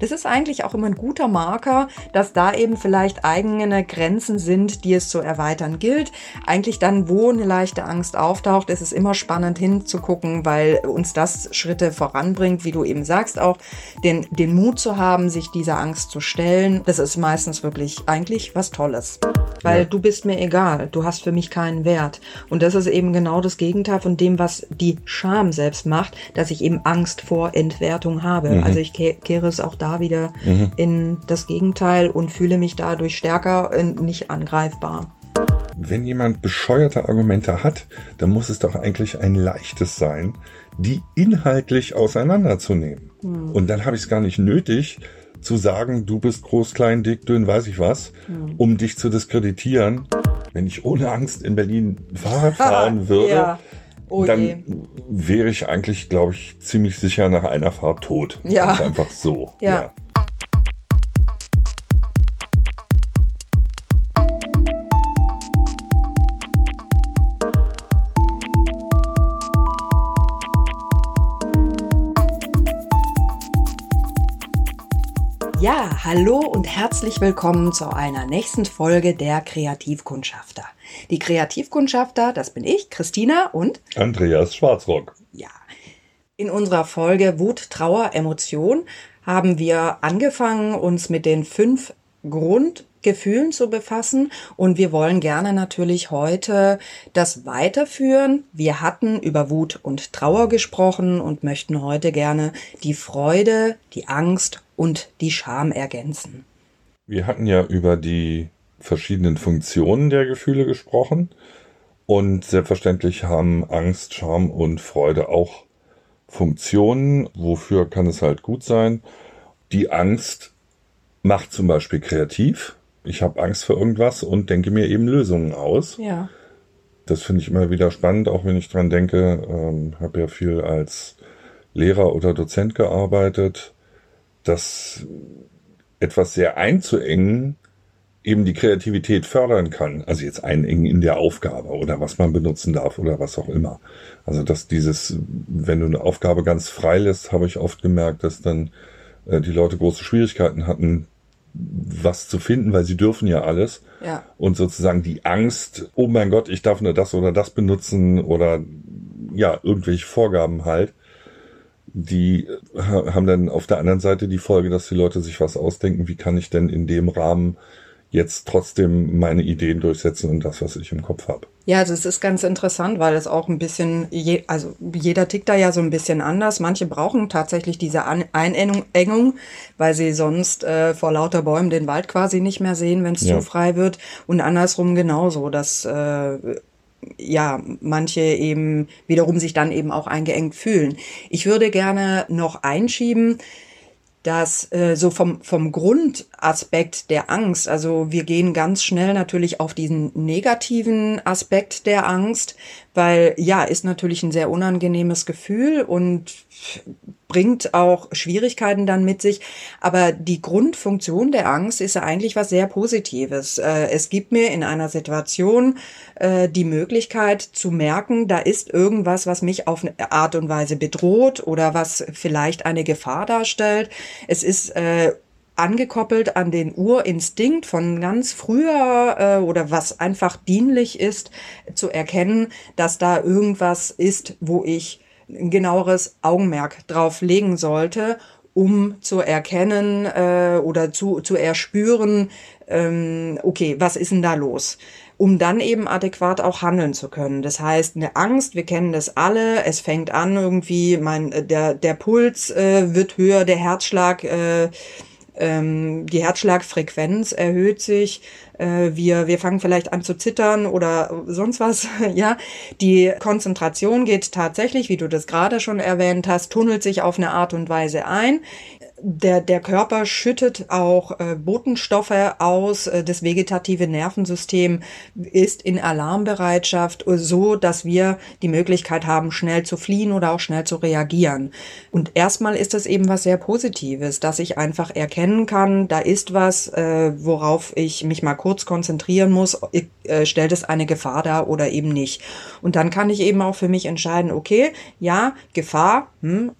Das ist eigentlich auch immer ein guter Marker, dass da eben vielleicht eigene Grenzen sind, die es zu erweitern gilt. Eigentlich dann, wo eine leichte Angst auftaucht, ist es immer spannend hinzugucken, weil uns das Schritte voranbringt, wie du eben sagst, auch den, den Mut zu haben, sich dieser Angst zu stellen. Das ist meistens wirklich eigentlich was Tolles. Weil ja. du bist mir egal, du hast für mich keinen Wert. Und das ist eben genau das Gegenteil von dem, was die Scham selbst macht, dass ich eben Angst vor Entwertung habe. Mhm. Also ich kehre es auch da wieder mhm. in das Gegenteil und fühle mich dadurch stärker und nicht angreifbar. Wenn jemand bescheuerte Argumente hat, dann muss es doch eigentlich ein leichtes sein, die inhaltlich auseinanderzunehmen. Mhm. Und dann habe ich es gar nicht nötig, zu sagen, du bist groß, klein, dick, dünn, weiß ich was, mhm. um dich zu diskreditieren. Wenn ich ohne Angst in Berlin Fahrrad fahren würde, ja. Oh dann wäre ich eigentlich, glaube ich, ziemlich sicher nach einer Fahrt tot. Ja. Ganz einfach so. ja. ja. Hallo und herzlich willkommen zu einer nächsten Folge der Kreativkundschafter. Die Kreativkundschafter, das bin ich, Christina und Andreas Schwarzrock. Ja. In unserer Folge Wut, Trauer, Emotion haben wir angefangen, uns mit den fünf Grundgefühlen zu befassen und wir wollen gerne natürlich heute das weiterführen. Wir hatten über Wut und Trauer gesprochen und möchten heute gerne die Freude, die Angst und die Scham ergänzen. Wir hatten ja über die verschiedenen Funktionen der Gefühle gesprochen und selbstverständlich haben Angst, Scham und Freude auch Funktionen. Wofür kann es halt gut sein? Die Angst macht zum Beispiel kreativ. Ich habe Angst vor irgendwas und denke mir eben Lösungen aus. Ja. Das finde ich immer wieder spannend, auch wenn ich dran denke. Ähm, habe ja viel als Lehrer oder Dozent gearbeitet dass etwas sehr einzuengen eben die Kreativität fördern kann. Also jetzt einengen in der Aufgabe oder was man benutzen darf oder was auch immer. Also dass dieses, wenn du eine Aufgabe ganz frei lässt, habe ich oft gemerkt, dass dann äh, die Leute große Schwierigkeiten hatten, was zu finden, weil sie dürfen ja alles. Ja. Und sozusagen die Angst, oh mein Gott, ich darf nur das oder das benutzen oder ja, irgendwelche Vorgaben halt, die haben dann auf der anderen Seite die Folge, dass die Leute sich was ausdenken, wie kann ich denn in dem Rahmen jetzt trotzdem meine Ideen durchsetzen und das, was ich im Kopf habe. Ja, das ist ganz interessant, weil es auch ein bisschen, je, also jeder tickt da ja so ein bisschen anders. Manche brauchen tatsächlich diese Einengung, weil sie sonst äh, vor lauter Bäumen den Wald quasi nicht mehr sehen, wenn es ja. zu frei wird. Und andersrum genauso, dass äh, ja, manche eben wiederum sich dann eben auch eingeengt fühlen. Ich würde gerne noch einschieben, dass äh, so vom, vom Grundaspekt der Angst, also wir gehen ganz schnell natürlich auf diesen negativen Aspekt der Angst, weil ja, ist natürlich ein sehr unangenehmes Gefühl und bringt auch Schwierigkeiten dann mit sich. Aber die Grundfunktion der Angst ist ja eigentlich was sehr Positives. Äh, es gibt mir in einer Situation äh, die Möglichkeit zu merken, da ist irgendwas, was mich auf eine Art und Weise bedroht oder was vielleicht eine Gefahr darstellt. Es ist äh, angekoppelt an den Urinstinkt von ganz früher oder was einfach dienlich ist, zu erkennen, dass da irgendwas ist, wo ich ein genaueres Augenmerk drauf legen sollte, um zu erkennen äh, oder zu, zu erspüren, ähm, okay, was ist denn da los? um dann eben adäquat auch handeln zu können. Das heißt, eine Angst, wir kennen das alle, es fängt an irgendwie, mein, der, der Puls äh, wird höher, der Herzschlag äh, ähm, die Herzschlagfrequenz erhöht sich, äh, wir, wir fangen vielleicht an zu zittern oder sonst was, ja. Die Konzentration geht tatsächlich, wie du das gerade schon erwähnt hast, tunnelt sich auf eine Art und Weise ein der, der Körper schüttet auch äh, Botenstoffe aus. Äh, das vegetative Nervensystem ist in Alarmbereitschaft, äh, so dass wir die Möglichkeit haben, schnell zu fliehen oder auch schnell zu reagieren. Und erstmal ist das eben was sehr Positives, dass ich einfach erkennen kann, da ist was, äh, worauf ich mich mal kurz konzentrieren muss. Äh, stellt es eine Gefahr dar oder eben nicht? Und dann kann ich eben auch für mich entscheiden, okay, ja, Gefahr, hm,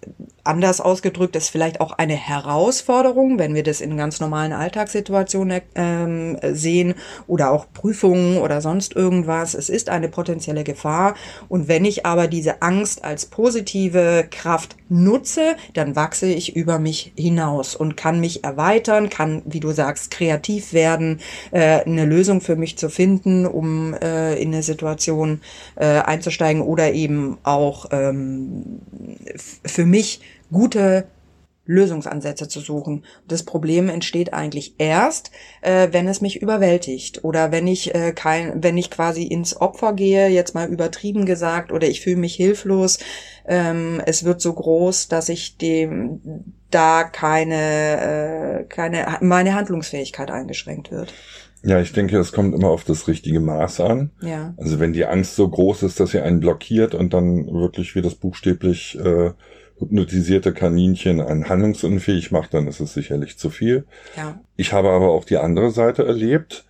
anders ausgedrückt ist vielleicht auch eine Herausforderung, wenn wir das in ganz normalen Alltagssituationen ähm, sehen oder auch Prüfungen oder sonst irgendwas. Es ist eine potenzielle Gefahr. Und wenn ich aber diese Angst als positive Kraft nutze, dann wachse ich über mich hinaus und kann mich erweitern, kann, wie du sagst, kreativ werden, äh, eine Lösung für mich zu finden, um äh, in eine Situation äh, einzusteigen oder eben auch ähm, für mich gute Lösungsansätze zu suchen. Das Problem entsteht eigentlich erst, äh, wenn es mich überwältigt oder wenn ich äh, kein, wenn ich quasi ins Opfer gehe, jetzt mal übertrieben gesagt, oder ich fühle mich hilflos. Ähm, es wird so groß, dass ich dem da keine, äh, keine, meine Handlungsfähigkeit eingeschränkt wird. Ja, ich denke, es kommt immer auf das richtige Maß an. Ja. Also wenn die Angst so groß ist, dass sie einen blockiert und dann wirklich wie das buchstäblich äh, hypnotisierte Kaninchen einen handlungsunfähig macht, dann ist es sicherlich zu viel. Ja. Ich habe aber auch die andere Seite erlebt.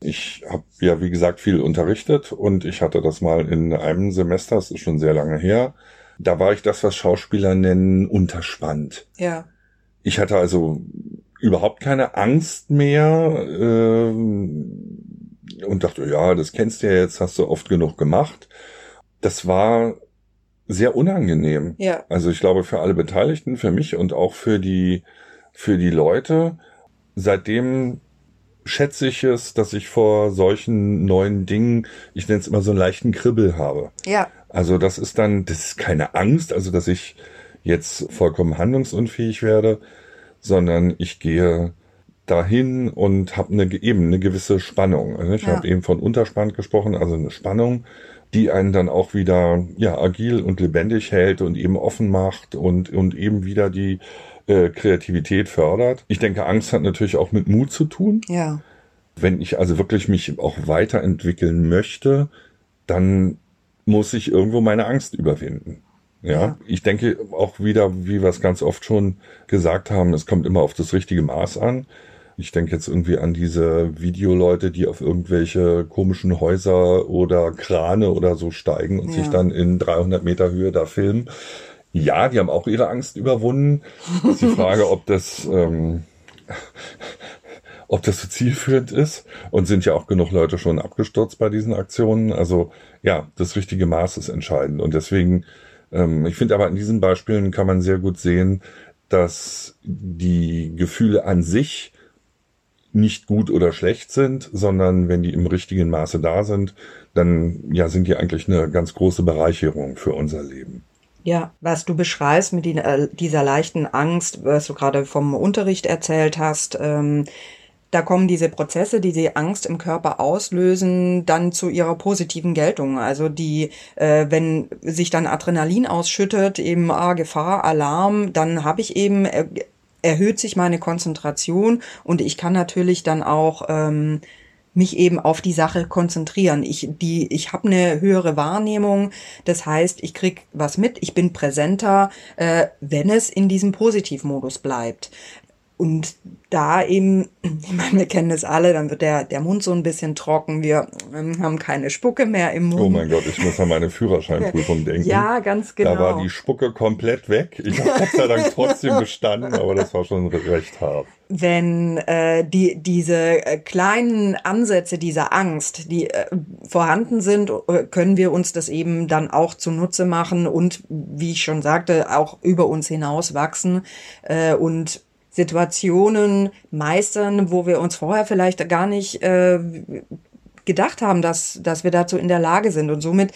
Ich habe ja, wie gesagt, viel unterrichtet und ich hatte das mal in einem Semester, das ist schon sehr lange her. Da war ich das, was Schauspieler nennen, unterspannt. Ja. Ich hatte also überhaupt keine Angst mehr ähm, und dachte, ja, das kennst du ja jetzt, hast du oft genug gemacht. Das war sehr unangenehm. Ja. Also ich glaube für alle Beteiligten, für mich und auch für die für die Leute. Seitdem schätze ich es, dass ich vor solchen neuen Dingen, ich nenne es immer so einen leichten Kribbel habe. Ja. Also das ist dann, das ist keine Angst, also dass ich jetzt vollkommen handlungsunfähig werde, sondern ich gehe dahin und habe eine, eben eine gewisse Spannung. Ich Ja. habe eben von Unterspannt gesprochen, also eine Spannung, die einen dann auch wieder ja agil und lebendig hält und eben offen macht und und eben wieder die äh, Kreativität fördert. Ich denke, Angst hat natürlich auch mit Mut zu tun. Ja. Wenn ich also wirklich mich auch weiterentwickeln möchte, dann muss ich irgendwo meine Angst überwinden. Ja, Ja. ich denke auch wieder, wie wir es ganz oft schon gesagt haben, es kommt immer auf das richtige Maß an. Ich denke jetzt irgendwie an diese Videoleute, die auf irgendwelche komischen Häuser oder Krane oder so steigen und Ja. sich dann in 300 Meter Höhe da filmen. Ja, die haben auch ihre Angst überwunden. ist die Frage, ob das, ähm, ob das so zielführend ist und sind ja auch genug Leute schon abgestürzt bei diesen Aktionen. Also ja, das richtige Maß ist entscheidend und deswegen, ähm, ich finde aber in diesen Beispielen kann man sehr gut sehen, dass die Gefühle an sich nicht gut oder schlecht sind, sondern wenn die im richtigen Maße da sind, dann ja sind die eigentlich eine ganz große Bereicherung für unser Leben. Ja, was du beschreibst mit die, dieser leichten Angst, was du gerade vom Unterricht erzählt hast, ähm, da kommen diese Prozesse, die die Angst im Körper auslösen, dann zu ihrer positiven Geltung. Also die, äh, wenn sich dann Adrenalin ausschüttet, eben ah, Gefahr, Alarm, dann habe ich eben äh, erhöht sich meine Konzentration und ich kann natürlich dann auch ähm, mich eben auf die Sache konzentrieren. Ich, die, ich habe eine höhere Wahrnehmung, das heißt, ich krieg was mit, ich bin präsenter, äh, wenn es in diesem Positivmodus bleibt. Und da eben, ich meine, wir kennen es alle, dann wird der, der Mund so ein bisschen trocken, wir ähm, haben keine Spucke mehr im Mund. Oh mein Gott, ich muss an meine Führerscheinprüfung denken. Ja, ganz genau. Da war die Spucke komplett weg. Ich habe Gott sei Dank trotzdem bestanden, aber das war schon recht hart. wenn äh, die diese äh, kleinen Ansätze dieser Angst, die äh, vorhanden sind, äh, können wir uns das eben dann auch zunutze machen und wie ich schon sagte, auch über uns hinaus wachsen äh, und Situationen meistern, wo wir uns vorher vielleicht gar nicht äh, gedacht haben, dass, dass wir dazu in der Lage sind. Und somit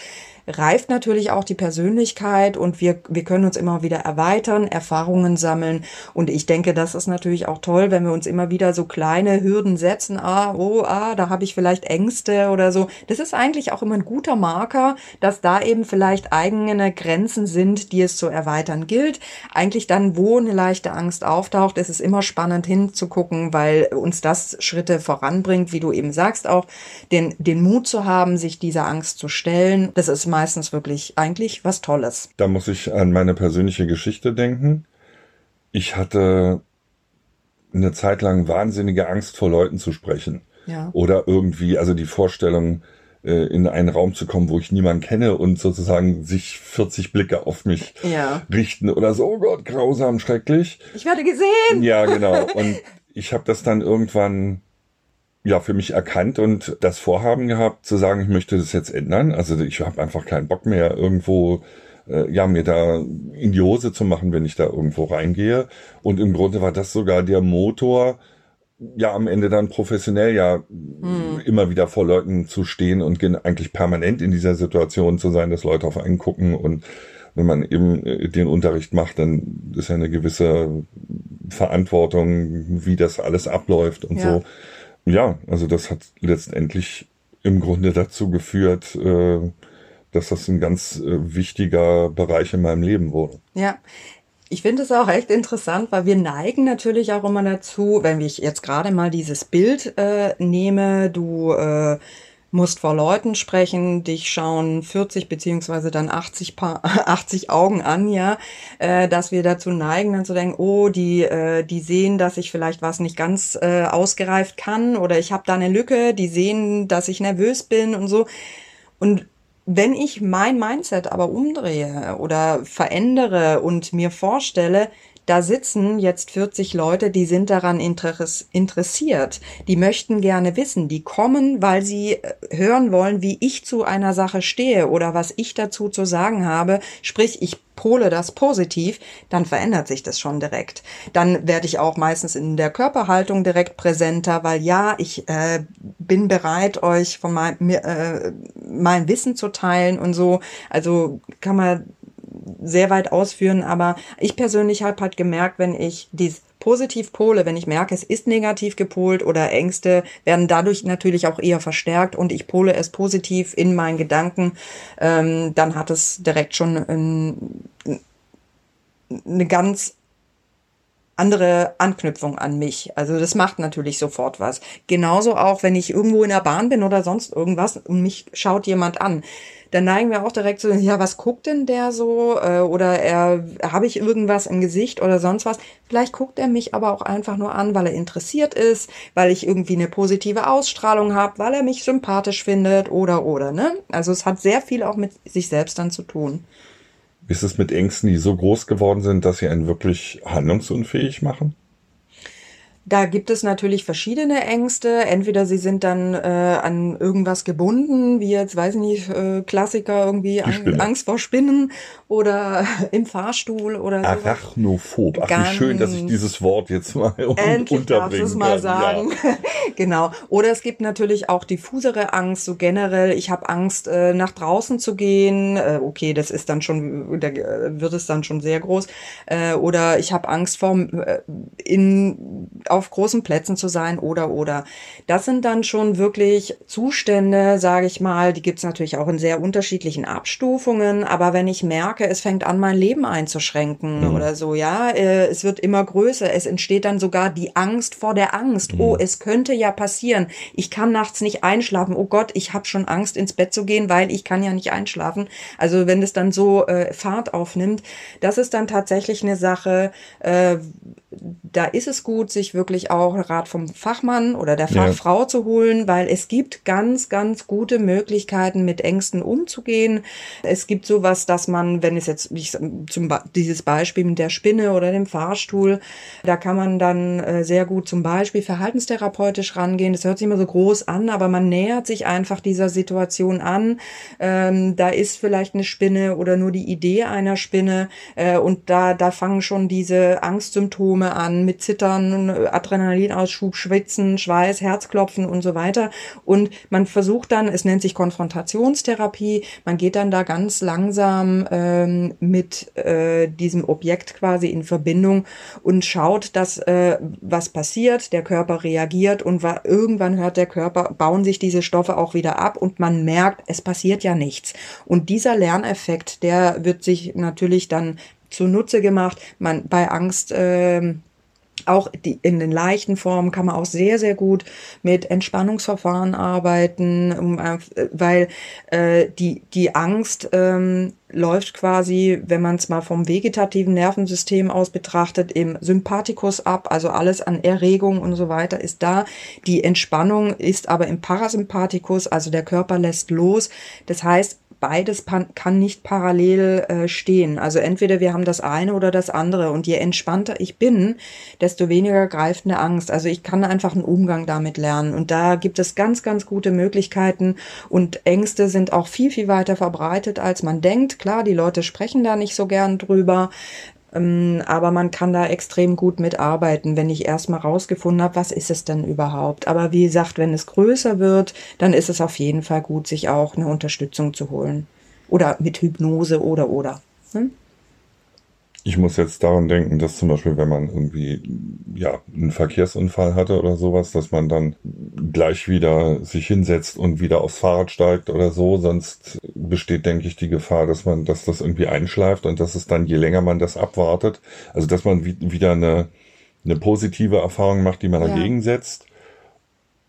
reift natürlich auch die Persönlichkeit und wir, wir können uns immer wieder erweitern, Erfahrungen sammeln. Und ich denke, das ist natürlich auch toll, wenn wir uns immer wieder so kleine Hürden setzen. Ah, oh, ah, da habe ich vielleicht Ängste oder so. Das ist eigentlich auch immer ein guter Marker, dass da eben vielleicht eigene Grenzen sind, die es zu erweitern gilt. Eigentlich dann, wo eine leichte Angst auftaucht, ist es immer spannend hinzugucken, weil uns das Schritte voranbringt, wie du eben sagst, auch den, den Mut zu haben, sich dieser Angst zu stellen. Das ist meistens wirklich eigentlich was Tolles. Da muss ich an meine persönliche Geschichte denken. Ich hatte eine Zeit lang wahnsinnige Angst vor Leuten zu sprechen. Ja. Oder irgendwie, also die Vorstellung, äh, in einen Raum zu kommen, wo ich niemanden kenne und sozusagen sich 40 Blicke auf mich ja. richten oder so, oh Gott, grausam, schrecklich. Ich werde gesehen. Ja, genau. Und ich habe das dann irgendwann ja für mich erkannt und das Vorhaben gehabt zu sagen, ich möchte das jetzt ändern. Also ich habe einfach keinen Bock mehr irgendwo äh, ja mir da in die Hose zu machen, wenn ich da irgendwo reingehe. Und im Grunde war das sogar der Motor, ja am Ende dann professionell ja hm. immer wieder vor Leuten zu stehen und eigentlich permanent in dieser Situation zu sein, dass Leute auf einen gucken und wenn man eben äh, den Unterricht macht, dann ist ja eine gewisse Verantwortung, wie das alles abläuft und ja. so. Ja, also das hat letztendlich im Grunde dazu geführt, äh, dass das ein ganz äh, wichtiger Bereich in meinem Leben wurde. Ja, ich finde es auch echt interessant, weil wir neigen natürlich auch immer dazu, wenn ich jetzt gerade mal dieses Bild äh, nehme, du äh, musst vor Leuten sprechen, dich schauen 40 beziehungsweise dann 80, pa 80 Augen an, ja, äh, dass wir dazu neigen, dann zu denken, oh, die, äh, die sehen, dass ich vielleicht was nicht ganz äh, ausgereift kann oder ich habe da eine Lücke, die sehen, dass ich nervös bin und so. Und wenn ich mein Mindset aber umdrehe oder verändere und mir vorstelle, da sitzen jetzt 40 Leute, die sind daran interessiert. Die möchten gerne wissen. Die kommen, weil sie äh, hören wollen, wie ich zu einer Sache stehe oder was ich dazu zu sagen habe. Sprich, ich pole das positiv, dann verändert sich das schon direkt. Dann werde ich auch meistens in der Körperhaltung direkt präsenter, weil ja, ich äh, bin bereit, euch von mein, mir, äh, mein Wissen zu teilen und so. Also kann man sehr weit ausführen, aber ich persönlich habe halt gemerkt, wenn ich dies positiv pole, wenn ich merke, es ist negativ gepolt oder Ängste werden dadurch natürlich auch eher verstärkt und ich pole es positiv in meinen Gedanken, ähm, dann hat es direkt schon ein, eine ganz andere Anknüpfung an mich. Also das macht natürlich sofort was. Genauso auch, wenn ich irgendwo in der Bahn bin oder sonst irgendwas und mich schaut jemand an dann neigen wir auch direkt zu, ja, was guckt denn der so? Äh, oder er habe ich irgendwas im Gesicht oder sonst was? Vielleicht guckt er mich aber auch einfach nur an, weil er interessiert ist, weil ich irgendwie eine positive Ausstrahlung habe, weil er mich sympathisch findet oder oder, ne? Also es hat sehr viel auch mit sich selbst dann zu tun. Ist es mit Ängsten, die so groß geworden sind, dass sie einen wirklich handlungsunfähig machen? Da gibt es natürlich verschiedene Ängste. Entweder sie sind dann äh, an irgendwas gebunden, wie jetzt, weiß ich nicht, äh, Klassiker irgendwie Angst vor Spinnen oder im Fahrstuhl oder so. Arachnophob. Ach, Ganz wie schön, dass ich dieses Wort jetzt mal endlich unterbringen darfst mal sagen. Ja. genau. Oder es gibt natürlich auch diffusere Angst, so generell, ich habe Angst, äh, nach draußen zu gehen. Äh, okay, das ist dann schon, da wird es dann schon sehr groß. Äh, oder ich habe Angst vor äh, in auf großen Plätzen zu sein oder oder. Das sind dann schon wirklich Zustände, sage ich mal, die gibt's natürlich auch in sehr unterschiedlichen Abstufungen, aber wenn ich merke, es fängt an, mein Leben einzuschränken mhm. oder so, ja, äh, es wird immer größer, es entsteht dann sogar die Angst vor der Angst. Mhm. Oh, es könnte ja passieren. Ich kann nachts nicht einschlafen. Oh Gott, ich habe schon Angst ins Bett zu gehen, weil ich kann ja nicht einschlafen. Also wenn es dann so äh, Fahrt aufnimmt, das ist dann tatsächlich eine Sache, äh, da ist es gut, sich wirklich auch Rat vom Fachmann oder der Fachfrau ja. zu holen, weil es gibt ganz, ganz gute Möglichkeiten, mit Ängsten umzugehen. Es gibt sowas, dass man, wenn es jetzt zum dieses Beispiel mit der Spinne oder dem Fahrstuhl, da kann man dann äh, sehr gut zum Beispiel verhaltenstherapeutisch rangehen. Das hört sich immer so groß an, aber man nähert sich einfach dieser Situation an. Ähm, da ist vielleicht eine Spinne oder nur die Idee einer Spinne äh, und da, da fangen schon diese Angstsymptome Symptome an, mit Zittern, Adrenalinausschub, Schwitzen, Schweiß, Herzklopfen und so weiter. Und man versucht dann, es nennt sich Konfrontationstherapie, man geht dann da ganz langsam ähm, mit äh, diesem Objekt quasi in Verbindung und schaut, dass äh, was passiert, der Körper reagiert und irgendwann hört der Körper, bauen sich diese Stoffe auch wieder ab und man merkt, es passiert ja nichts. Und dieser Lerneffekt, der wird sich natürlich dann zunutze gemacht. Man bei Angst ähm, auch die, in den leichten Formen kann man auch sehr, sehr gut mit Entspannungsverfahren arbeiten, äh, weil äh, die, die Angst ähm, läuft quasi, wenn man es mal vom vegetativen Nervensystem aus betrachtet, im Sympathikus ab, also alles an Erregung und so weiter ist da. Die Entspannung ist aber im Parasympathikus, also der Körper lässt los. Das heißt, beides kann nicht parallel äh, stehen. Also entweder wir haben das eine oder das andere. Und je entspannter ich bin, desto weniger greift eine Angst. Also ich kann einfach einen Umgang damit lernen. Und da gibt es ganz, ganz gute Möglichkeiten. Und Ängste sind auch viel, viel weiter verbreitet, als man denkt. Klar, die Leute sprechen da nicht so gern drüber. Ähm, aber man kann da extrem gut mitarbeiten, wenn ich erstmal rausgefunden habe, was ist es denn überhaupt. Aber wie gesagt, wenn es größer wird, dann ist es auf jeden Fall gut, sich auch eine Unterstützung zu holen. Oder mit Hypnose oder oder. Hm? Ich muss jetzt daran denken, dass zum Beispiel, wenn man irgendwie ja einen Verkehrsunfall hatte oder sowas, dass man dann gleich wieder sich hinsetzt und wieder aufs Fahrrad steigt oder so. Sonst besteht, denke ich, die Gefahr, dass man, dass das irgendwie einschleift und dass es dann, je länger man das abwartet, also dass man wieder eine, eine positive Erfahrung macht, die man ja. dagegen setzt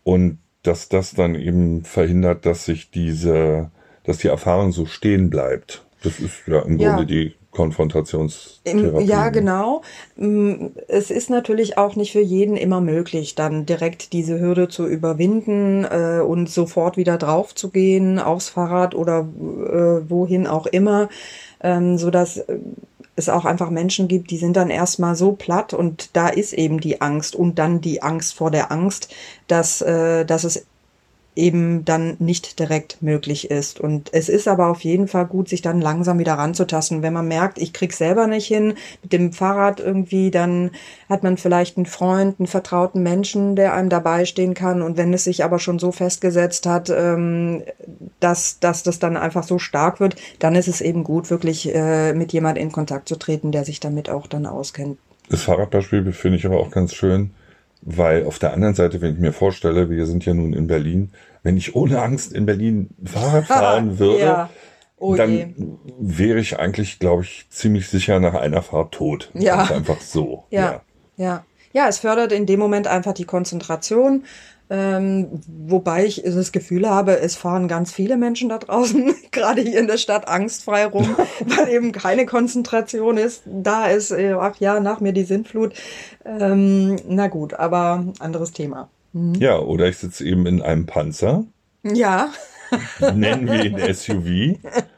und dass das dann eben verhindert, dass sich diese, dass die Erfahrung so stehen bleibt. Das ist ja im ja. Grunde die Konfrontationstherapie. Ja, genau. Mm, es ist natürlich auch nicht für jeden immer möglich, dann direkt diese Hürde zu überwinden äh, und sofort wieder drauf zu gehen, aufs Fahrrad oder äh, wohin auch immer, ähm, so dass äh, es auch einfach Menschen gibt, die sind dann erstmal so platt und da ist eben die Angst und dann die Angst vor der Angst, dass, äh, dass es eben dann nicht direkt möglich ist. Und es ist aber auf jeden Fall gut, sich dann langsam wieder ranzutasten. Wenn man merkt, ich krieg's selber nicht hin mit dem Fahrrad irgendwie, dann hat man vielleicht einen Freund, einen vertrauten Menschen, der einem dabei stehen kann. Und wenn es sich aber schon so festgesetzt hat, ähm, dass, dass das dann einfach so stark wird, dann ist es eben gut, wirklich äh, mit jemand in Kontakt zu treten, der sich damit auch dann auskennt. Das Fahrradbeispiel finde ich aber auch ganz schön, weil auf der anderen Seite, wenn ich mir vorstelle, wir sind ja nun in Berlin, wenn ich ohne Angst in Berlin Fahrrad fahren würde, ja. oh dann wäre ich eigentlich, glaube ich, ziemlich sicher nach einer Fahrt tot. Ja. einfach so. Ja. ja. Ja. Ja, es fördert in dem Moment einfach die Konzentration. Ähm, wobei ich das Gefühl habe, es fahren ganz viele Menschen da draußen, gerade hier in der Stadt, angstfrei rum, weil eben keine Konzentration ist. Da ist, äh, ach ja, nach mir die Sintflut. Ähm, na gut, aber anderes Thema. Mhm. Ja, oder ich sitze eben in einem Panzer. Ja. Nennen wir ihn SUV.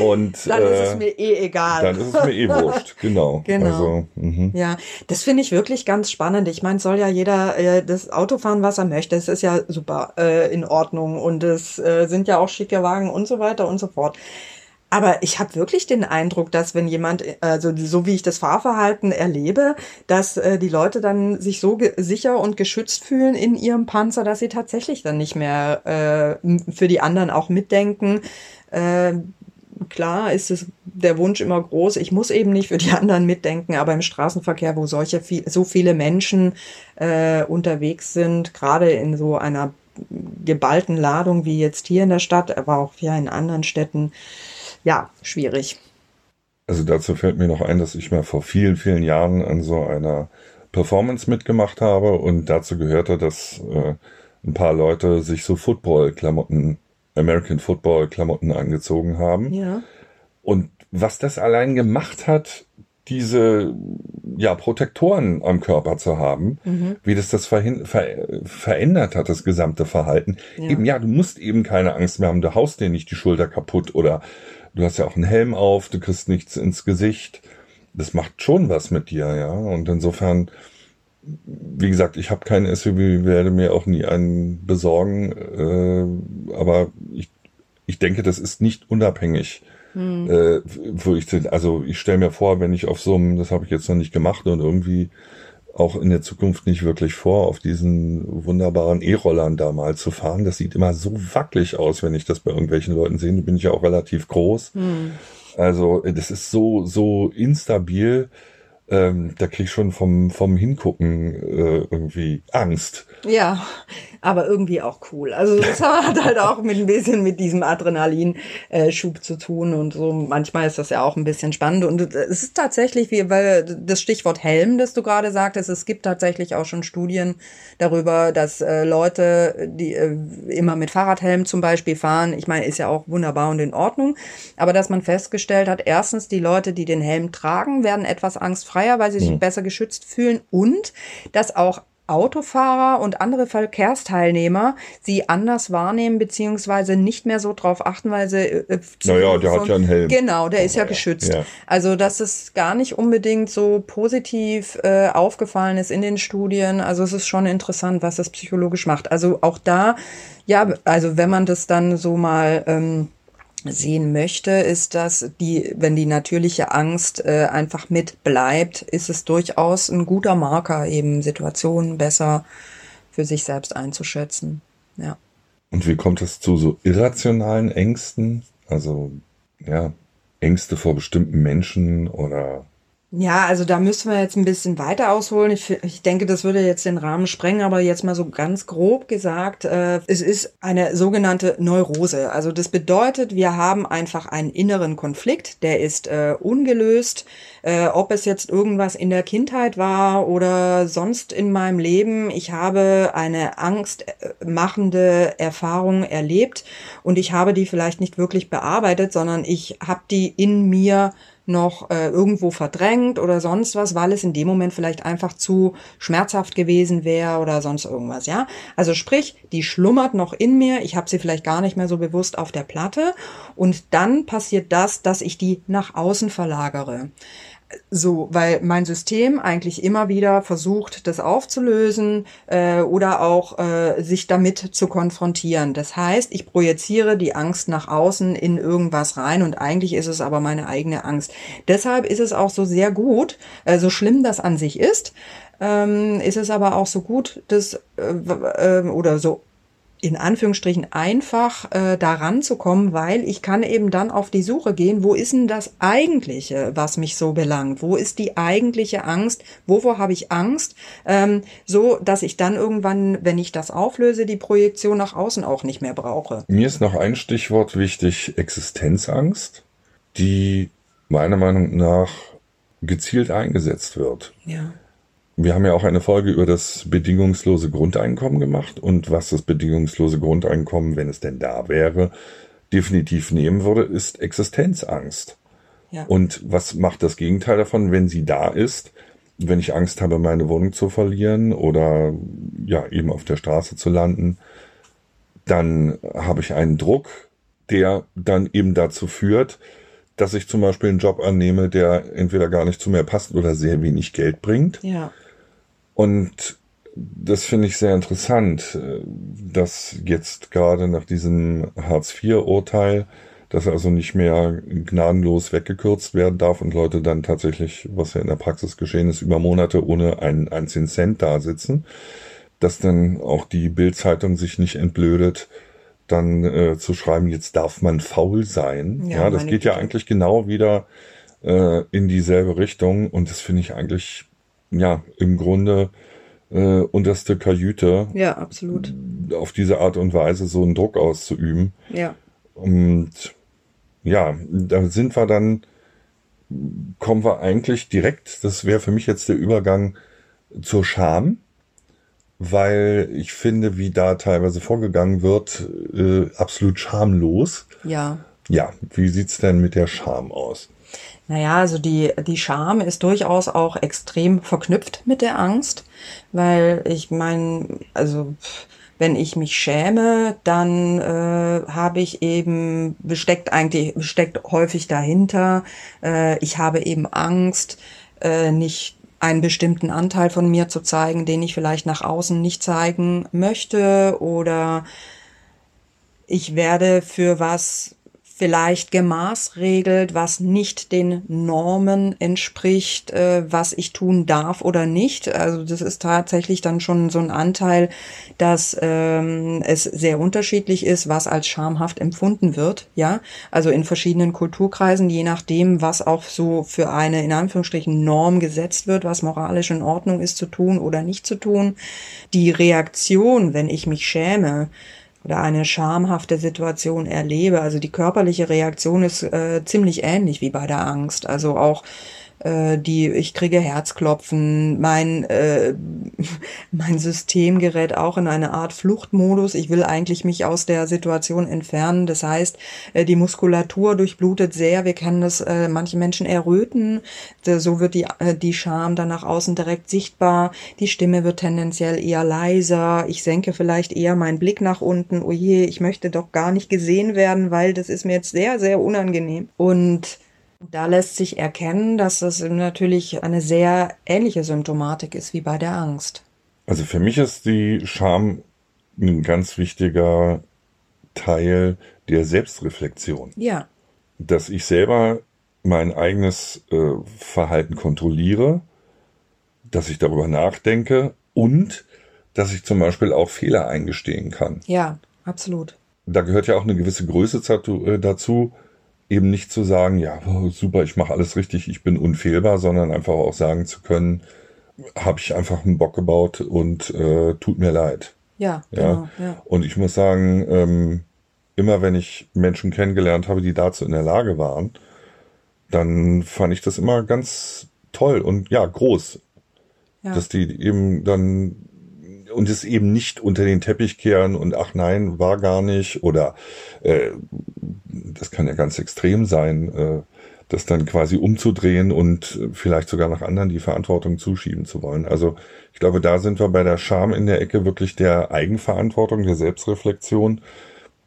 Und, dann ist es äh, mir eh egal. Dann ist es mir eh wurscht, genau. genau. Also, mh. ja, das finde ich wirklich ganz spannend. Ich meine, soll ja jeder äh, das Auto fahren, was er möchte. Das ist ja super äh, in Ordnung und es äh, sind ja auch schicke Wagen und so weiter und so fort. Aber ich habe wirklich den Eindruck, dass wenn jemand, also so wie ich das Fahrverhalten erlebe, dass äh, die Leute dann sich so sicher und geschützt fühlen in ihrem Panzer, dass sie tatsächlich dann nicht mehr äh, für die anderen auch mitdenken. Äh, klar ist es der Wunsch immer groß, ich muss eben nicht für die anderen mitdenken, aber im Straßenverkehr, wo solche viel, so viele Menschen äh, unterwegs sind, gerade in so einer geballten Ladung wie jetzt hier in der Stadt, aber auch ja in anderen Städten, ja, schwierig. Also dazu fällt mir noch ein, dass ich mal vor vielen, vielen Jahren an so einer Performance mitgemacht habe und dazu gehörte, dass äh, ein paar Leute sich so Football-Klamotten, American Football-Klamotten angezogen haben. Ja. Und was das allein gemacht hat, diese ja, Protektoren am Körper zu haben, mhm. wie das das ver verändert hat, das gesamte Verhalten. Ja. Eben, ja, du musst eben keine Angst mehr haben, du haust dir nicht die Schulter kaputt oder du hast ja auch einen Helm auf, du kriegst nichts ins Gesicht. Das macht schon was mit dir, ja. Und insofern, wie gesagt, ich habe keinen SUV, werde mir auch nie einen besorgen. Äh, aber ich, denke, das ist nicht unabhängig. Hm. Äh, wo ich, also ich stelle mir vor, wenn ich auf so einem, das habe ich jetzt noch nicht gemacht und irgendwie auch in der Zukunft nicht wirklich vor, auf diesen wunderbaren E-Rollern da mal zu fahren. Das sieht immer so wackelig aus, wenn ich das bei irgendwelchen Leuten sehe. Da bin ich ja auch relativ groß. Hm. Also das ist so, so instabil. Ähm, da krieg ich schon vom, vom Hingucken äh, irgendwie Angst. Ja, aber irgendwie auch cool. Also das hat halt auch mit ein bisschen mit diesem Adrenalinschub zu tun und so. Manchmal ist das ja auch ein bisschen spannend und es ist tatsächlich wie, weil das Stichwort Helm, das du gerade sagtest, es gibt tatsächlich auch schon Studien darüber, dass äh, Leute, die äh, immer mit Fahrradhelm zum Beispiel fahren, ich meine, ist ja auch wunderbar und in Ordnung, aber dass man festgestellt hat, erstens die Leute, die den Helm tragen, werden etwas angstfreier, weil sie sich mhm. besser geschützt fühlen und dass auch Autofahrer und andere Verkehrsteilnehmer sie anders wahrnehmen, beziehungsweise nicht mehr so drauf achten, weil sie. Äh, äh naja, der von, hat ja einen Helm. Genau, der ist ja geschützt. Ja. Also, dass es gar nicht unbedingt so positiv äh, aufgefallen ist in den Studien. Also, es ist schon interessant, was das psychologisch macht. Also, auch da, ja, also, wenn man das dann so mal. Ähm, sehen möchte, ist, dass die, wenn die natürliche Angst äh, einfach mit bleibt, ist es durchaus ein guter Marker, eben Situationen besser für sich selbst einzuschätzen. Ja. Und wie kommt es zu so irrationalen Ängsten? Also, ja, Ängste vor bestimmten Menschen oder ja, also da müssen wir jetzt ein bisschen weiter ausholen. Ich, ich denke, das würde jetzt den Rahmen sprengen, aber jetzt mal so ganz grob gesagt, äh, es ist eine sogenannte Neurose. Also das bedeutet, wir haben einfach einen inneren Konflikt, der ist äh, ungelöst. Äh, ob es jetzt irgendwas in der Kindheit war oder sonst in meinem Leben, ich habe eine angstmachende Erfahrung erlebt und ich habe die vielleicht nicht wirklich bearbeitet, sondern ich habe die in mir noch äh, irgendwo verdrängt oder sonst was, weil es in dem Moment vielleicht einfach zu schmerzhaft gewesen wäre oder sonst irgendwas, ja? Also sprich, die schlummert noch in mir, ich habe sie vielleicht gar nicht mehr so bewusst auf der Platte und dann passiert das, dass ich die nach außen verlagere. So, weil mein System eigentlich immer wieder versucht, das aufzulösen äh, oder auch äh, sich damit zu konfrontieren. Das heißt, ich projiziere die Angst nach außen in irgendwas rein und eigentlich ist es aber meine eigene Angst. Deshalb ist es auch so sehr gut, äh, so schlimm das an sich ist, ähm, ist es aber auch so gut, das äh, äh, oder so in Anführungsstrichen einfach äh, daran zu kommen, weil ich kann eben dann auf die Suche gehen, wo ist denn das eigentliche, was mich so belangt? Wo ist die eigentliche Angst? Wovor habe ich Angst? Ähm, so, dass ich dann irgendwann, wenn ich das auflöse, die Projektion nach außen auch nicht mehr brauche. Mir ist noch ein Stichwort wichtig, Existenzangst, die meiner Meinung nach gezielt eingesetzt wird. Ja. Wir haben ja auch eine Folge über das bedingungslose Grundeinkommen gemacht und was das bedingungslose Grundeinkommen, wenn es denn da wäre, definitiv nehmen würde, ist Existenzangst. Ja. Und was macht das Gegenteil davon, wenn sie da ist? Wenn ich Angst habe, meine Wohnung zu verlieren oder ja eben auf der Straße zu landen, dann habe ich einen Druck, der dann eben dazu führt, dass ich zum Beispiel einen Job annehme, der entweder gar nicht zu mir passt oder sehr wenig Geld bringt. Ja. Und das finde ich sehr interessant, äh, dass jetzt gerade nach diesem Hartz-IV-Urteil, dass also nicht mehr gnadenlos weggekürzt werden darf und Leute dann tatsächlich, was ja in der Praxis geschehen ist, über Monate ohne einen einzigen Cent da sitzen, dass dann auch die Bildzeitung sich nicht entblödet, dann äh, zu schreiben, jetzt darf man faul sein. Ja, ja das geht ja eigentlich genau wieder äh, in dieselbe Richtung und das finde ich eigentlich ja, im Grunde äh, unterste Kajüte. Ja, absolut. Auf diese Art und Weise so einen Druck auszuüben. Ja. Und ja, da sind wir dann, kommen wir eigentlich direkt, das wäre für mich jetzt der Übergang zur Scham, weil ich finde, wie da teilweise vorgegangen wird, äh, absolut schamlos. Ja. Ja, wie sieht's denn mit der Scham aus? Naja, also die, die Scham ist durchaus auch extrem verknüpft mit der Angst, weil ich meine, also wenn ich mich schäme, dann äh, habe ich eben, steckt eigentlich, steckt häufig dahinter, äh, ich habe eben Angst, äh, nicht einen bestimmten Anteil von mir zu zeigen, den ich vielleicht nach außen nicht zeigen möchte oder ich werde für was vielleicht gemaßregelt, was nicht den Normen entspricht, äh, was ich tun darf oder nicht. Also das ist tatsächlich dann schon so ein Anteil, dass ähm, es sehr unterschiedlich ist, was als schamhaft empfunden wird. Ja, also in verschiedenen Kulturkreisen, je nachdem, was auch so für eine in Anführungsstrichen Norm gesetzt wird, was moralisch in Ordnung ist zu tun oder nicht zu tun. Die Reaktion, wenn ich mich schäme, oder eine schamhafte Situation erlebe. Also die körperliche Reaktion ist äh, ziemlich ähnlich wie bei der Angst. Also auch äh, die, ich kriege Herzklopfen, mein, äh, mein System gerät auch in eine Art Fluchtmodus. Ich will eigentlich mich aus der Situation entfernen. Das heißt, äh, die Muskulatur durchblutet sehr. Wir kennen das, äh, manche Menschen erröten. So wird die, äh, die Scham dann nach außen direkt sichtbar. Die Stimme wird tendenziell eher leiser. Ich senke vielleicht eher meinen Blick nach unten. Oh je, ich möchte doch gar nicht gesehen werden, weil das ist mir jetzt sehr, sehr unangenehm. Und da lässt sich erkennen, dass es natürlich eine sehr ähnliche Symptomatik ist wie bei der Angst. Also für mich ist die Scham ein ganz wichtiger Teil der Selbstreflexion. Ja. Dass ich selber mein eigenes äh, Verhalten kontrolliere, dass ich darüber nachdenke und dass ich zum Beispiel auch Fehler eingestehen kann. Ja, absolut. Da gehört ja auch eine gewisse Größe äh, dazu, eben nicht zu sagen, ja, super, ich mache alles richtig, ich bin unfehlbar, sondern einfach auch sagen zu können, habe ich einfach einen Bock gebaut und äh, tut mir leid. Ja, genau. Ja. Und ich muss sagen, ähm, immer wenn ich Menschen kennengelernt habe, die dazu in der Lage waren, dann fand ich das immer ganz toll und ja, groß. Ja. Dass die eben dann und es eben nicht unter den Teppich kehren und ach nein, war gar nicht oder äh, das kann ja ganz extrem sein, äh, das dann quasi umzudrehen und vielleicht sogar nach anderen die Verantwortung zuschieben zu wollen. Also ich glaube, da sind wir bei der Scham in der Ecke wirklich der Eigenverantwortung, der Selbstreflexion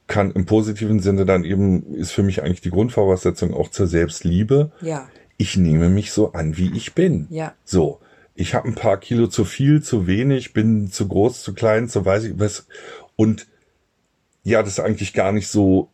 kann im positiven Sinne dann eben, ist für mich eigentlich die Grundvoraussetzung auch zur Selbstliebe. Ja. Ich nehme mich so an, wie ich bin. Ja. So. Ich habe ein paar Kilo zu viel, zu wenig, bin zu groß, zu klein, so weiß ich was. Und ja, das ist eigentlich gar nicht so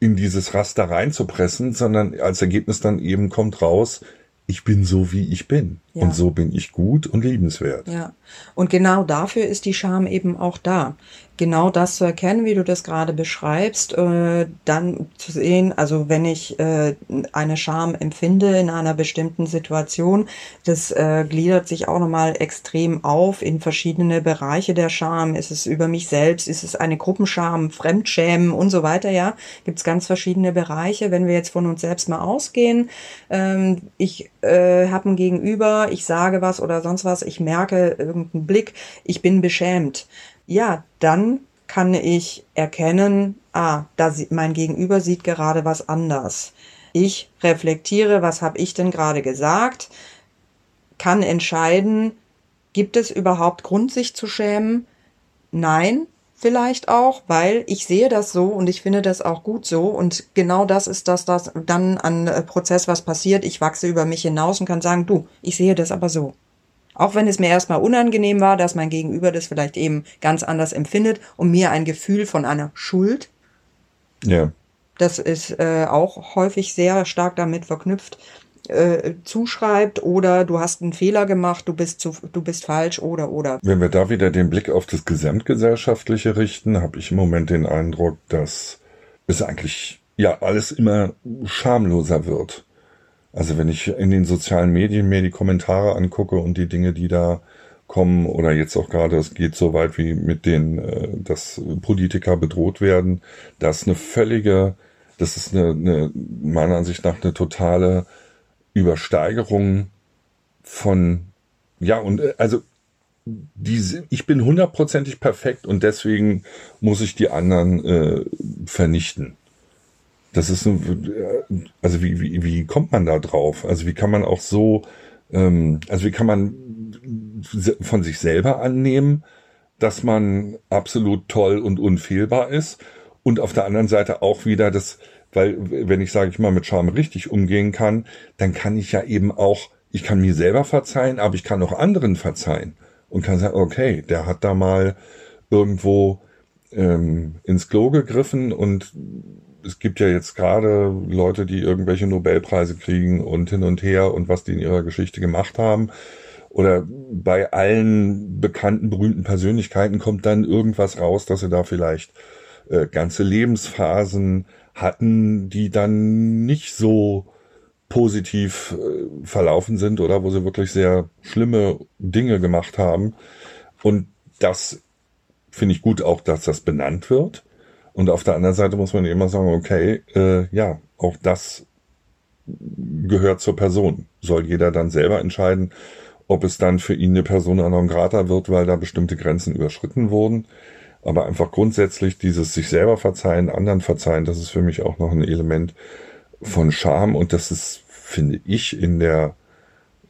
in dieses Raster reinzupressen, sondern als Ergebnis dann eben kommt raus, ich bin so, wie ich bin. Ja. Und so bin ich gut und liebenswert. Ja. Und genau dafür ist die Scham eben auch da genau das zu erkennen, wie du das gerade beschreibst, äh, dann zu sehen, also wenn ich äh, eine Scham empfinde in einer bestimmten Situation, das äh, gliedert sich auch nochmal extrem auf in verschiedene Bereiche der Scham. Ist es über mich selbst? Ist es eine Gruppenscham, Fremdschämen und so weiter? Ja, gibt es ganz verschiedene Bereiche. Wenn wir jetzt von uns selbst mal ausgehen, ähm, ich äh, habe ein Gegenüber, ich sage was oder sonst was, ich merke irgendeinen Blick, ich bin beschämt ja, dann kann ich erkennen, ah, da sieht, mein Gegenüber sieht gerade was anders. Ich reflektiere, was habe ich denn gerade gesagt, kann entscheiden, gibt es überhaupt Grund, sich zu schämen? Nein, vielleicht auch, weil ich sehe das so und ich finde das auch gut so und genau das ist das, das dann an äh, Prozess, was passiert. Ich wachse über mich hinaus und kann sagen, du, ich sehe das aber so. Auch wenn es mir erstmal unangenehm war, dass mein Gegenüber das vielleicht eben ganz anders empfindet und mir ein Gefühl von einer Schuld. Ja. Das ist äh, auch häufig sehr stark damit verknüpft, äh, zuschreibt oder du hast einen Fehler gemacht, du bist zu, du bist falsch oder oder. Wenn wir da wieder den Blick auf das Gesamtgesellschaftliche richten, habe ich im Moment den Eindruck, dass es eigentlich ja alles immer schamloser wird. Also wenn ich in den sozialen Medien mir die Kommentare angucke und die Dinge, die da kommen, oder jetzt auch gerade, es geht so weit wie mit den, äh, dass Politiker bedroht werden, das ist eine völlige, das ist eine, eine meiner Ansicht nach eine totale Übersteigerung von, ja, und äh, also diese, ich bin hundertprozentig perfekt und deswegen muss ich die anderen äh, vernichten. Das ist so, also wie, wie, wie kommt man da drauf? Also wie kann man auch so, ähm, also wie kann man von sich selber annehmen, dass man absolut toll und unfehlbar ist und auf der anderen Seite auch wieder das, weil wenn ich sage ich mal mit Charme richtig umgehen kann, dann kann ich ja eben auch, ich kann mir selber verzeihen, aber ich kann auch anderen verzeihen und kann sagen, okay, der hat da mal irgendwo ähm, ins Klo gegriffen und es gibt ja jetzt gerade Leute, die irgendwelche Nobelpreise kriegen und hin und her und was die in ihrer Geschichte gemacht haben. Oder bei allen bekannten, berühmten Persönlichkeiten kommt dann irgendwas raus, dass sie da vielleicht äh, ganze Lebensphasen hatten, die dann nicht so positiv äh, verlaufen sind oder wo sie wirklich sehr schlimme Dinge gemacht haben. Und das finde ich gut auch, dass das benannt wird. Und auf der anderen Seite muss man immer sagen, okay, äh, ja, auch das gehört zur Person. Soll jeder dann selber entscheiden, ob es dann für ihn eine Persona non grata wird, weil da bestimmte Grenzen überschritten wurden. Aber einfach grundsätzlich dieses sich selber verzeihen, anderen verzeihen, das ist für mich auch noch ein Element von Scham und das ist, finde ich, in der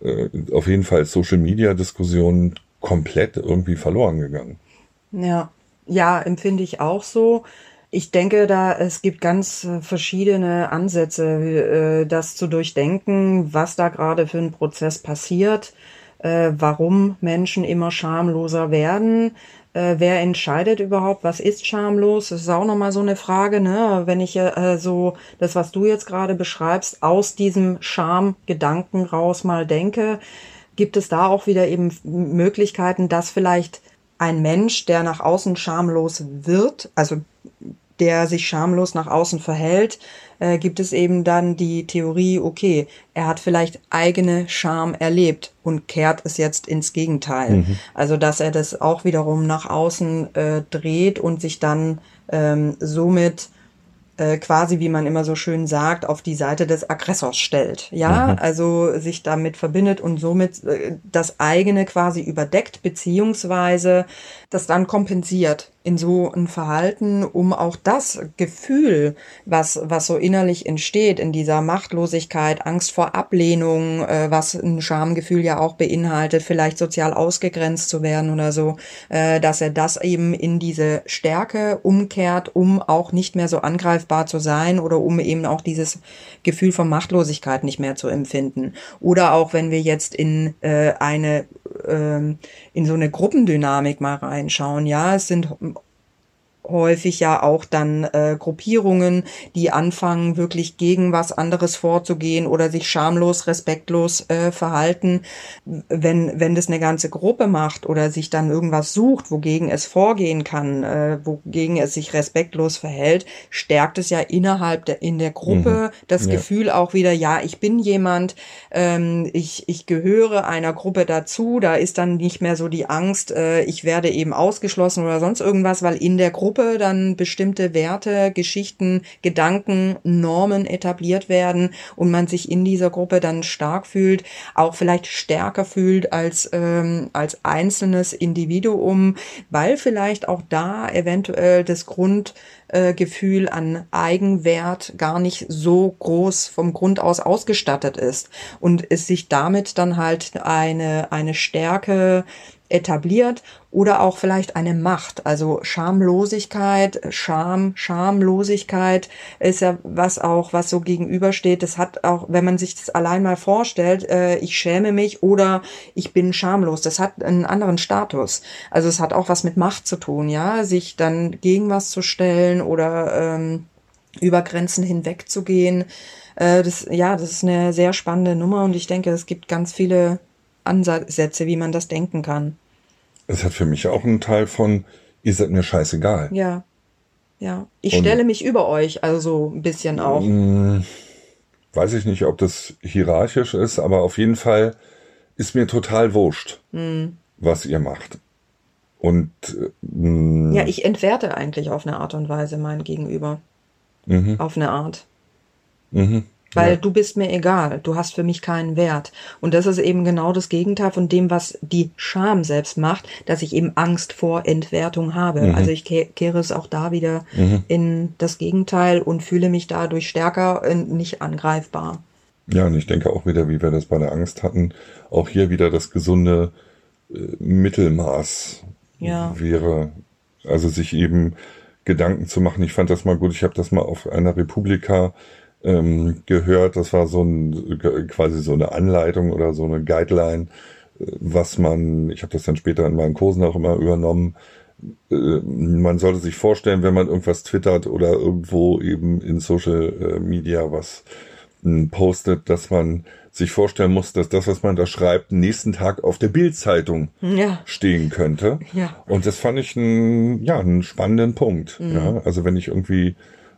äh, auf jeden Fall Social Media Diskussion komplett irgendwie verloren gegangen. Ja, ja, empfinde ich auch so. Ich denke, da es gibt ganz äh, verschiedene Ansätze, äh, das zu durchdenken, was da gerade für ein Prozess passiert, äh, warum Menschen immer schamloser werden. Wer entscheidet überhaupt, was ist schamlos? Das ist auch nochmal so eine Frage, ne? Wenn ich äh, so das, was du jetzt gerade beschreibst, aus diesem Schamgedanken raus mal denke, gibt es da auch wieder eben Möglichkeiten, dass vielleicht ein Mensch, der nach außen schamlos wird, also der sich schamlos nach außen verhält, äh, gibt es eben dann die Theorie, okay, er hat vielleicht eigene Scham erlebt und kehrt es jetzt ins Gegenteil. Mhm. Also dass er das auch wiederum nach außen äh, dreht und sich dann ähm, somit äh, quasi, wie man immer so schön sagt, auf die Seite des Aggressors stellt. Ja, mhm. also sich damit verbindet und somit äh, das eigene quasi überdeckt, beziehungsweise das dann kompensiert in so ein Verhalten, um auch das Gefühl, was, was so innerlich entsteht, in dieser Machtlosigkeit, Angst vor Ablehnung, äh, was ein Schamgefühl ja auch beinhaltet, vielleicht sozial ausgegrenzt zu werden oder so, äh, dass er das eben in diese Stärke umkehrt, um auch nicht mehr so angreifbar zu sein oder um eben auch dieses Gefühl von Machtlosigkeit nicht mehr zu empfinden. Oder auch wenn wir jetzt in äh, eine ähm, in so eine Gruppendynamik mal reinschauen. Ja, es sind häufig ja auch dann äh, Gruppierungen, die anfangen, wirklich gegen was anderes vorzugehen oder sich schamlos, respektlos äh, verhalten. Wenn, wenn das eine ganze Gruppe macht oder sich dann irgendwas sucht, wogegen es vorgehen kann, äh, wogegen es sich respektlos verhält, stärkt es ja innerhalb der, in der Gruppe mhm. das ja. Gefühl auch wieder, ja, ich bin jemand, ähm, ich, ich gehöre einer Gruppe dazu, da ist dann nicht mehr so die Angst, äh, ich werde eben ausgeschlossen oder sonst irgendwas, weil in der Gruppe Gruppe dann bestimmte Werte, Geschichten, Gedanken, Normen etabliert werden und man sich in dieser Gruppe dann stark fühlt, auch vielleicht stärker fühlt als, ähm, als einzelnes Individuum, weil vielleicht auch da eventuell das Grundgefühl äh, an Eigenwert gar nicht so groß vom Grund aus ausgestattet ist und es sich damit dann halt eine, eine Stärke etabliert oder auch vielleicht eine Macht. Also Schamlosigkeit, Scham, Schamlosigkeit ist ja was auch, was so gegenübersteht. Das hat auch, wenn man sich das allein mal vorstellt, äh, ich schäme mich oder ich bin schamlos. Das hat einen anderen Status. Also es hat auch was mit Macht zu tun, ja, sich dann gegen was zu stellen oder ähm, über Grenzen hinweg zu gehen. Äh, das, ja, das ist eine sehr spannende Nummer und ich denke, es gibt ganz viele Ansätze, wie man das denken kann. Es hat für mich auch einen Teil von, ihr seid mir scheißegal. Ja. Ja. Ich Und, stelle mich über euch, also so ein bisschen auch. Mm, weiß ich nicht, ob das hierarchisch ist, aber auf jeden Fall ist mir total wurscht, mhm. was ihr macht. Und mh, mm, ja, ich entwerte eigentlich auf eine Art und Weise mein Gegenüber. Mhm. Auf eine Art. Mhm. Weil ja. du bist mir egal, du hast für mich keinen Wert. Und das ist eben genau das Gegenteil von dem, was die Scham selbst macht, dass ich eben Angst vor Entwertung habe. Mhm. Also ich kehre es auch da wieder mhm. in das Gegenteil und fühle mich dadurch stärker und nicht angreifbar. Ja, und ich denke auch wieder, wie wir das bei der Angst hatten, auch hier wieder das gesunde äh, Mittelmaß ja. wäre. Also sich eben Gedanken zu machen. Ich fand das mal gut. Ich habe das mal auf einer Republika ähm, gehört. Das war so ein quasi so eine Anleitung oder so eine Guideline, was man, ich habe das dann später in meinen Kursen auch immer übernommen, äh, man sollte sich vorstellen, wenn man irgendwas twittert oder irgendwo eben in Social äh, Media was äh, postet, dass man sich vorstellen muss, dass das, was man da schreibt, nächsten Tag auf der Bildzeitung Ja. stehen könnte. Ja. Und das fand ich einen, ja, einen spannenden Punkt. Mhm. Ja, also wenn ich irgendwie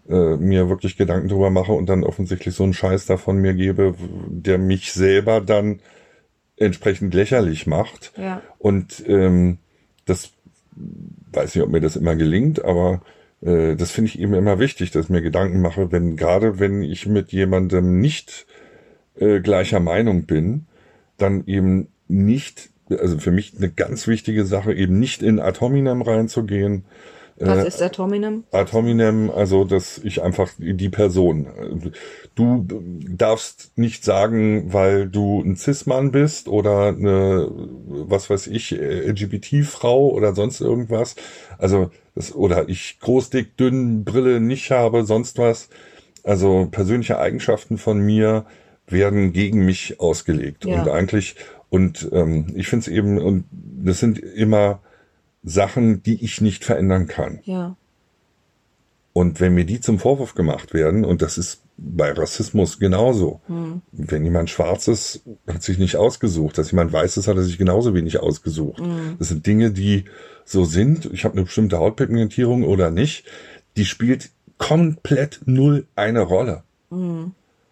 äh, mir wirklich Gedanken drüber mache und dann offensichtlich so einen Scheiß davon mir gebe, der mich selber dann entsprechend lächerlich macht. Ja. Und ähm, das weiß nicht, ob mir das immer gelingt, aber äh, das finde ich eben immer wichtig, dass ich mir Gedanken mache, wenn gerade wenn ich mit jemandem nicht äh, gleicher Meinung bin, dann eben nicht, also für mich eine ganz wichtige Sache, eben nicht in Atominem reinzugehen. Was Äh, ist der Tominem? Ad hominem, also dass ich einfach die Person. Du darfst nicht sagen, weil du ein Cis-Mann bist oder eine, was weiß ich, LGBT-Frau oder sonst irgendwas. Also das, oder ich groß, dick, dünn, Brille nicht habe, sonst was. Also persönliche Eigenschaften von mir werden gegen mich ausgelegt. Ja. Und eigentlich, und ähm, ich finde es eben, und das sind immer Sachen, die ich nicht verändern kann. Ja. Und wenn mir die zum Vorwurf gemacht werden, und das ist bei Rassismus genauso, wenn jemand schwarz ist, hat sich nicht ausgesucht, dass jemand weiß ist, hat er sich genauso wenig ausgesucht. Das sind Dinge, die so sind. Ich habe eine bestimmte Hautpigmentierung oder nicht, die spielt komplett null eine Rolle.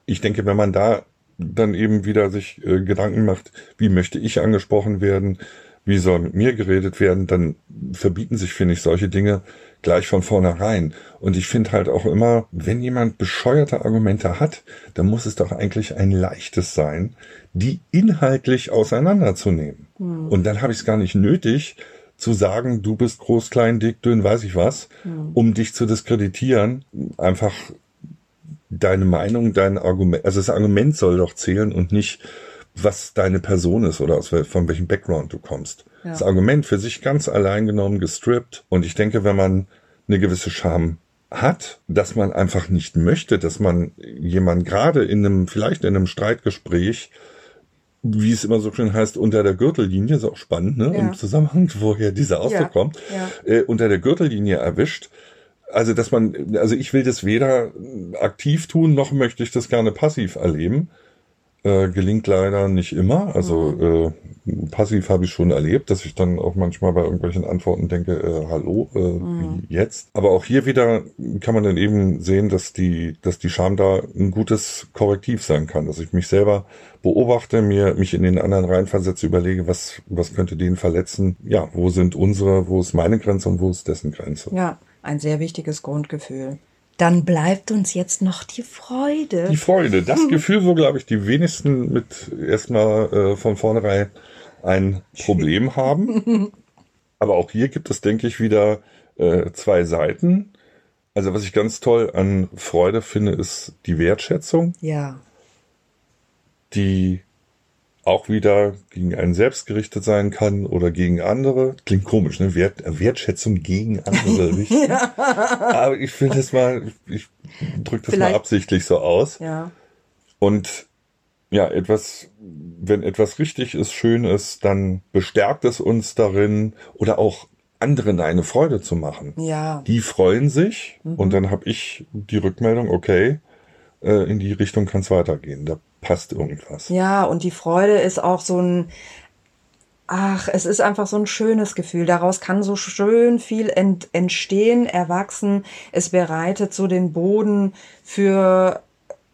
Ich denke, wenn man da dann eben wieder sich äh, Gedanken macht, wie möchte ich angesprochen werden, wie soll mit mir geredet werden, dann verbieten sich, finde ich, solche Dinge gleich von vornherein. Und ich finde halt auch immer, wenn jemand bescheuerte Argumente hat, dann muss es doch eigentlich ein leichtes sein, die inhaltlich auseinanderzunehmen. Und dann habe ich es gar nicht nötig, zu sagen, du bist groß, klein, dick, dünn, weiß ich was, um dich zu diskreditieren. Einfach deine Meinung, dein Argument, also das Argument soll doch zählen und nicht, was deine Person ist oder aus, von welchem Background du kommst. Ja. Das Argument für sich ganz allein genommen gestrippt. Und ich denke, wenn man eine gewisse Scham hat, dass man einfach nicht möchte, dass man jemand gerade in einem, vielleicht in einem Streitgespräch, wie es immer so schön heißt, unter der Gürtellinie, ist auch spannend, ne? Ja. Im Zusammenhang, woher dieser Ausdruck Ja, kommt, äh, unter der Gürtellinie erwischt. Also, dass man, also ich will das weder aktiv tun, noch möchte ich das gerne passiv erleben. Äh, gelingt leider nicht immer. Also äh, passiv habe ich schon erlebt, dass ich dann auch manchmal bei irgendwelchen Antworten denke, äh, hallo, äh, wie jetzt. Aber auch hier wieder kann man dann eben sehen, dass die, dass die Scham da ein gutes Korrektiv sein kann, dass ich mich selber beobachte, mir mich in den anderen reinversetze, überlege, was, was könnte den verletzen. Ja, wo sind unsere, wo ist meine Grenze und wo ist dessen Grenze? Ja, ein sehr wichtiges Grundgefühl. Dann bleibt uns jetzt noch die Freude. Die Freude, das Gefühl, wo, glaube ich, die wenigsten mit erstmal äh, von vornherein ein Problem haben. Aber auch hier gibt es, denke ich, wieder äh, zwei Seiten. Also was ich ganz toll an Freude finde, ist die Wertschätzung, ja, die auch wieder gegen einen selbst gerichtet sein kann oder gegen andere. Klingt komisch, ne? Wert, Wertschätzung gegen andere richten. Aber ich finde das mal, ich drücke das mal Vielleicht- absichtlich so aus. ja, Und ja, etwas, wenn etwas richtig ist, schön ist, dann bestärkt es uns darin oder auch anderen eine Freude zu machen. ja, Die freuen sich und dann habe ich die Rückmeldung, okay, äh, in die Richtung kann es weitergehen. Da passt irgendwas. ja. Und die Freude ist auch so ein, ach, es ist einfach so ein schönes Gefühl. Daraus kann so schön viel ent entstehen, erwachsen. Es bereitet so den Boden für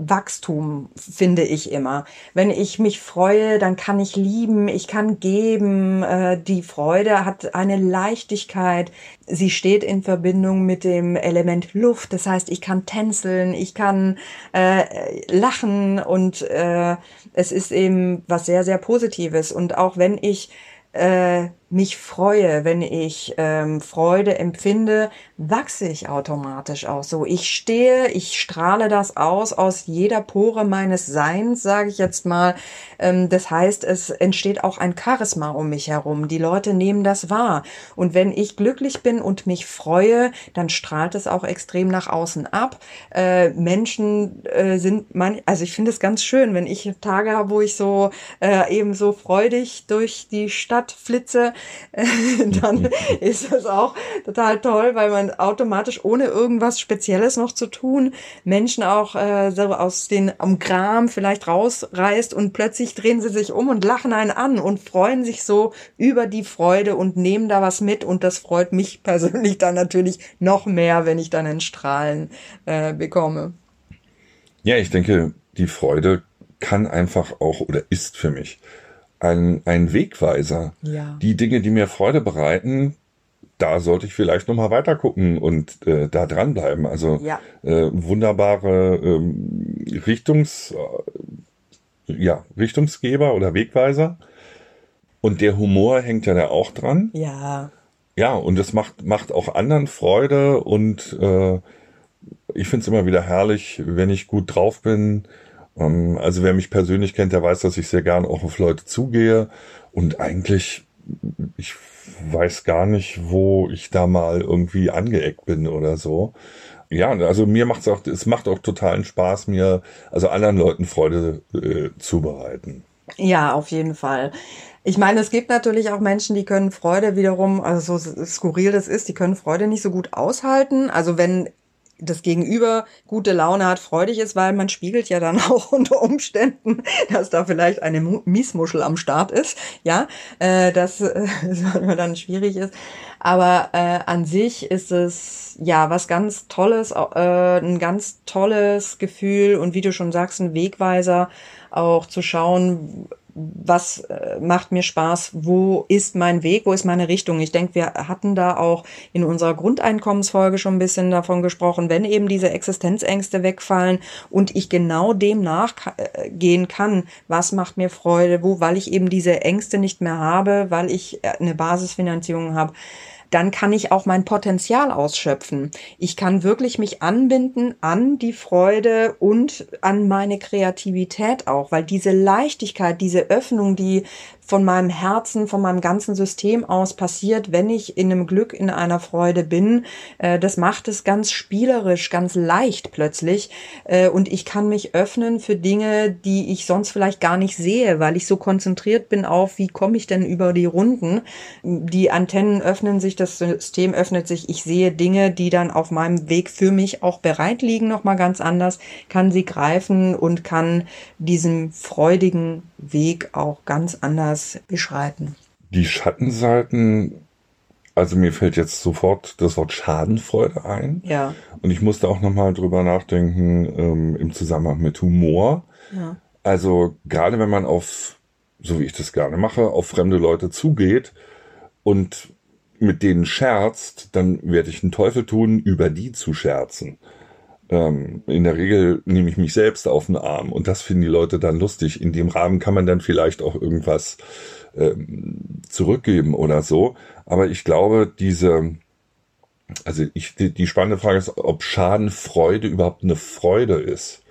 Wachstum, finde ich immer. Wenn ich mich freue, dann kann ich lieben, ich kann geben. Äh, die Freude hat eine Leichtigkeit. Sie steht in Verbindung mit dem Element Luft. Das heißt, ich kann tänzeln, ich kann äh, lachen und äh, es ist eben was sehr, sehr Positives. Und auch wenn ich äh, mich freue, wenn ich ähm, Freude empfinde, wachse ich automatisch auch so. Ich stehe, ich strahle das aus aus jeder Pore meines Seins, sage ich jetzt mal. Ähm, das heißt, es entsteht auch ein Charisma um mich herum. Die Leute nehmen das wahr. Und wenn ich glücklich bin und mich freue, dann strahlt es auch extrem nach außen ab. Äh, Menschen äh, sind man, also ich finde es ganz schön, wenn ich Tage habe, wo ich so äh, eben so freudig durch die Stadt flitze, dann ist das auch total toll, weil man automatisch ohne irgendwas Spezielles noch zu tun Menschen auch äh, so aus den am Gram vielleicht rausreißt und plötzlich drehen sie sich um und lachen einen an und freuen sich so über die Freude und nehmen da was mit und das freut mich persönlich dann natürlich noch mehr, wenn ich dann ein Strahlen äh, bekomme. Ja, ich denke, die Freude kann einfach auch oder ist für mich ein, ein Wegweiser. Ja. Die Dinge, die mir Freude bereiten, da sollte ich vielleicht nochmal weiter gucken und äh, da dranbleiben. Also Ja. äh, wunderbare ähm, Richtungs, äh, ja, Richtungsgeber oder Wegweiser. Und der Humor hängt ja da auch dran. Ja, Ja, und es macht, macht auch anderen Freude und äh, ich finde es immer wieder herrlich, wenn ich gut drauf bin. Ähm, also wer mich persönlich kennt, der weiß, dass ich sehr gern auch auf Leute zugehe und eigentlich, ich weiß gar nicht, wo ich da mal irgendwie angeeckt bin oder so. Ja, also mir macht's auch, es macht auch totalen Spaß, mir, also anderen Leuten Freude äh, zu bereiten. Ja, auf jeden Fall. Ich meine, es gibt natürlich auch Menschen, die können Freude wiederum, also so skurril das ist, die können Freude nicht so gut aushalten. Also wenn das Gegenüber gute Laune hat, freudig ist, weil man spiegelt ja dann auch unter Umständen, dass da vielleicht eine Mu- Miesmuschel am Start ist, ja, äh, dass äh, dann schwierig ist. Aber äh, an sich ist es ja was ganz Tolles, äh, ein ganz tolles Gefühl und wie du schon sagst, ein Wegweiser, auch zu schauen, was äh, macht mir Spaß, wo ist mein Weg, wo ist meine Richtung. Ich denke, wir hatten da auch in unserer Grundeinkommensfolge schon ein bisschen davon gesprochen, wenn eben diese Existenzängste wegfallen und ich genau dem nachgehen kann, was macht mir Freude, wo, weil ich eben diese Ängste nicht mehr habe, weil ich äh, eine Basisfinanzierung habe dann kann ich auch mein Potenzial ausschöpfen. Ich kann wirklich mich anbinden an die Freude und an meine Kreativität auch, weil diese Leichtigkeit, diese Öffnung, die von meinem Herzen, von meinem ganzen System aus passiert, wenn ich in einem Glück, in einer Freude bin, äh, das macht es ganz spielerisch, ganz leicht plötzlich. Äh, und ich kann mich öffnen für Dinge, die ich sonst vielleicht gar nicht sehe, weil ich so konzentriert bin auf, wie komme ich denn über die Runden. Die Antennen öffnen sich, das System öffnet sich. Ich sehe Dinge, die dann auf meinem Weg für mich auch bereit liegen, nochmal ganz anders, kann sie greifen und kann diesen freudigen Weg auch ganz anders beschreiten. Die Schattenseiten, also mir fällt jetzt sofort das Wort Schadenfreude ein. Ja, Und ich musste auch nochmal drüber nachdenken ähm, im Zusammenhang mit Humor. ja, Also gerade wenn man auf, so wie ich das gerne mache, auf fremde Leute zugeht und mit denen scherzt, dann werde ich einen Teufel tun, über die zu scherzen. Ähm, in der Regel nehme ich mich selbst auf den Arm und das finden die Leute dann lustig. In dem Rahmen kann man dann vielleicht auch irgendwas ähm, zurückgeben oder so. Aber ich glaube, diese, also ich, die, die spannende Frage ist, ob Schadenfreude überhaupt eine Freude ist.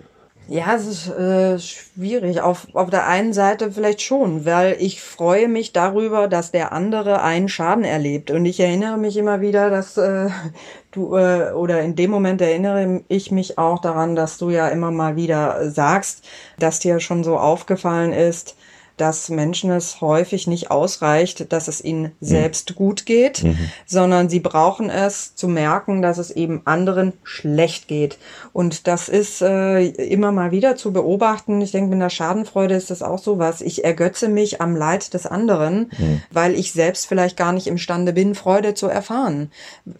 Ja, es ist äh, schwierig. Auf, auf der einen Seite vielleicht schon, weil ich freue mich darüber, dass der andere einen Schaden erlebt. Und ich erinnere mich immer wieder, dass äh, du, äh, oder in dem Moment erinnere ich mich auch daran, dass du ja immer mal wieder sagst, dass dir schon so aufgefallen ist, dass Menschen es häufig nicht ausreicht, dass es ihnen selbst gut geht, sondern sie brauchen es zu merken, dass es eben anderen schlecht geht. Und das ist äh, immer mal wieder zu beobachten. Ich denke, mit der Schadenfreude ist das auch so was. Ich ergötze mich am Leid des anderen, weil ich selbst vielleicht gar nicht imstande bin, Freude zu erfahren.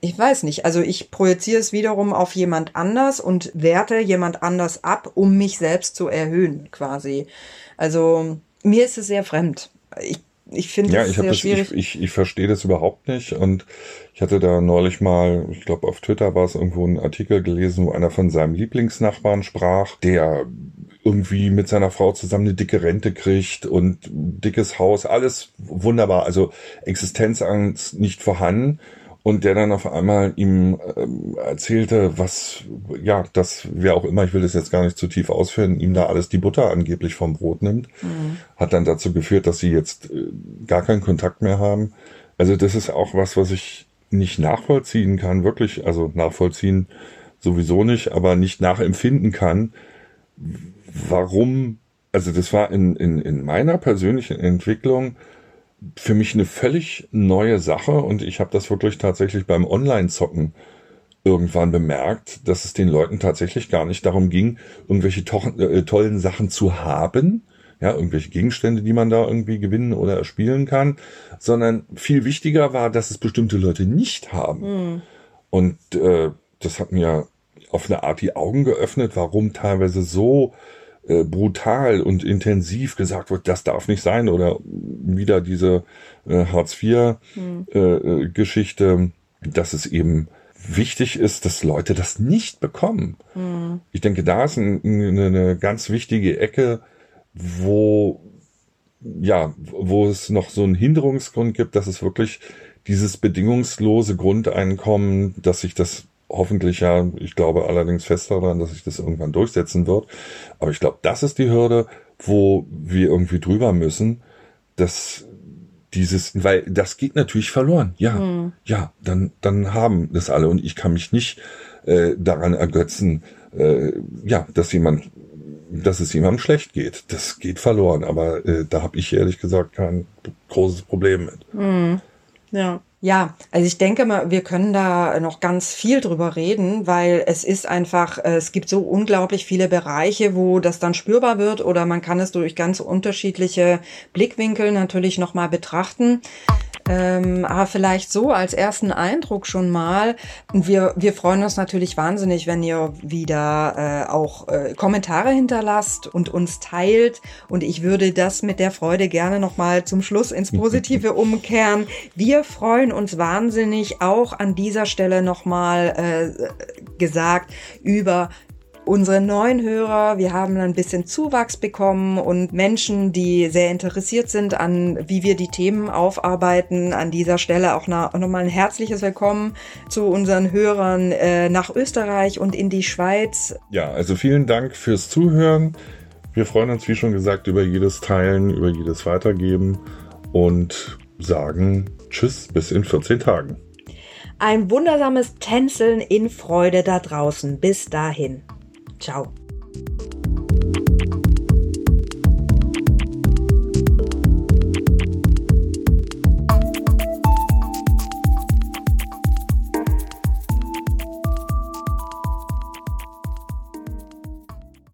Ich weiß nicht. Also ich projiziere es wiederum auf jemand anders und werte jemand anders ab, um mich selbst zu erhöhen, quasi. Also mir ist es sehr fremd. Ich, ich finde Ja, es sehr das, schwierig. ich, ich, ich verstehe das überhaupt nicht und ich hatte da neulich mal, ich glaube auf Twitter war es irgendwo ein Artikel gelesen, wo einer von seinem Lieblingsnachbarn sprach, der irgendwie mit seiner Frau zusammen eine dicke Rente kriegt und dickes Haus, alles wunderbar, also Existenzangst nicht vorhanden und der dann auf einmal ihm ähm, erzählte, was, ja, das, wer auch immer, ich will das jetzt gar nicht zu tief ausführen, ihm da alles die Butter angeblich vom Brot nimmt, hat dann dazu geführt, dass sie jetzt äh, gar keinen Kontakt mehr haben. Also das ist auch was, was ich nicht nachvollziehen kann, wirklich, also nachvollziehen sowieso nicht, aber nicht nachempfinden kann, warum, also das war in, in, in meiner persönlichen Entwicklung für mich eine völlig neue Sache und ich habe das wirklich tatsächlich beim Online-Zocken irgendwann bemerkt, dass es den Leuten tatsächlich gar nicht darum ging, irgendwelche to äh, tollen Sachen zu haben, ja, irgendwelche Gegenstände, die man da irgendwie gewinnen oder erspielen kann, sondern viel wichtiger war, dass es bestimmte Leute nicht haben. Mhm. Und äh, das hat mir auf eine Art die Augen geöffnet, warum teilweise so äh, brutal und intensiv gesagt wird, das darf nicht sein oder wieder diese äh, Hartz IV mhm. äh, äh, Geschichte, dass es eben wichtig ist, dass Leute das nicht bekommen. Mhm. Ich denke, da ist ein, eine ganz wichtige Ecke, wo ja, wo es noch so einen Hinderungsgrund gibt, dass es wirklich dieses bedingungslose Grundeinkommen, dass sich das hoffentlich ja, ich glaube allerdings fest daran, dass sich das irgendwann durchsetzen wird. Aber ich glaube, das ist die Hürde, wo wir irgendwie drüber müssen, dass dieses, weil das geht natürlich verloren. Ja, mhm. ja, dann, dann haben das alle und ich kann mich nicht äh, daran ergötzen, äh, ja, dass jemand, dass es jemandem schlecht geht. Das geht verloren, aber äh, da habe ich ehrlich gesagt kein großes Problem mit. Mhm. Ja. Ja, also ich denke mal, wir können da noch ganz viel drüber reden, weil es ist einfach, äh, es gibt so unglaublich viele Bereiche, wo das dann spürbar wird oder man kann es durch ganz unterschiedliche Blickwinkel natürlich nochmal betrachten. Ähm, aber vielleicht so als ersten Eindruck schon mal. Wir, wir freuen uns natürlich wahnsinnig, wenn ihr wieder äh, auch äh, Kommentare hinterlasst und uns teilt. Und ich würde das mit der Freude gerne nochmal zum Schluss ins Positive umkehren. Wir freuen uns wahnsinnig auch an dieser Stelle nochmal äh, gesagt über unsere neuen Hörer. Wir haben ein bisschen Zuwachs bekommen und Menschen, die sehr interessiert sind an, wie wir die Themen aufarbeiten. An dieser Stelle auch nochmal ein herzliches Willkommen zu unseren Hörern äh, nach Österreich und in die Schweiz. Ja, also vielen Dank fürs Zuhören. Wir freuen uns, wie schon gesagt, über jedes Teilen, über jedes Weitergeben und sagen Tschüss bis in 14 Tagen. Ein wundersames Tänzeln in Freude da draußen. Bis dahin. Ciao.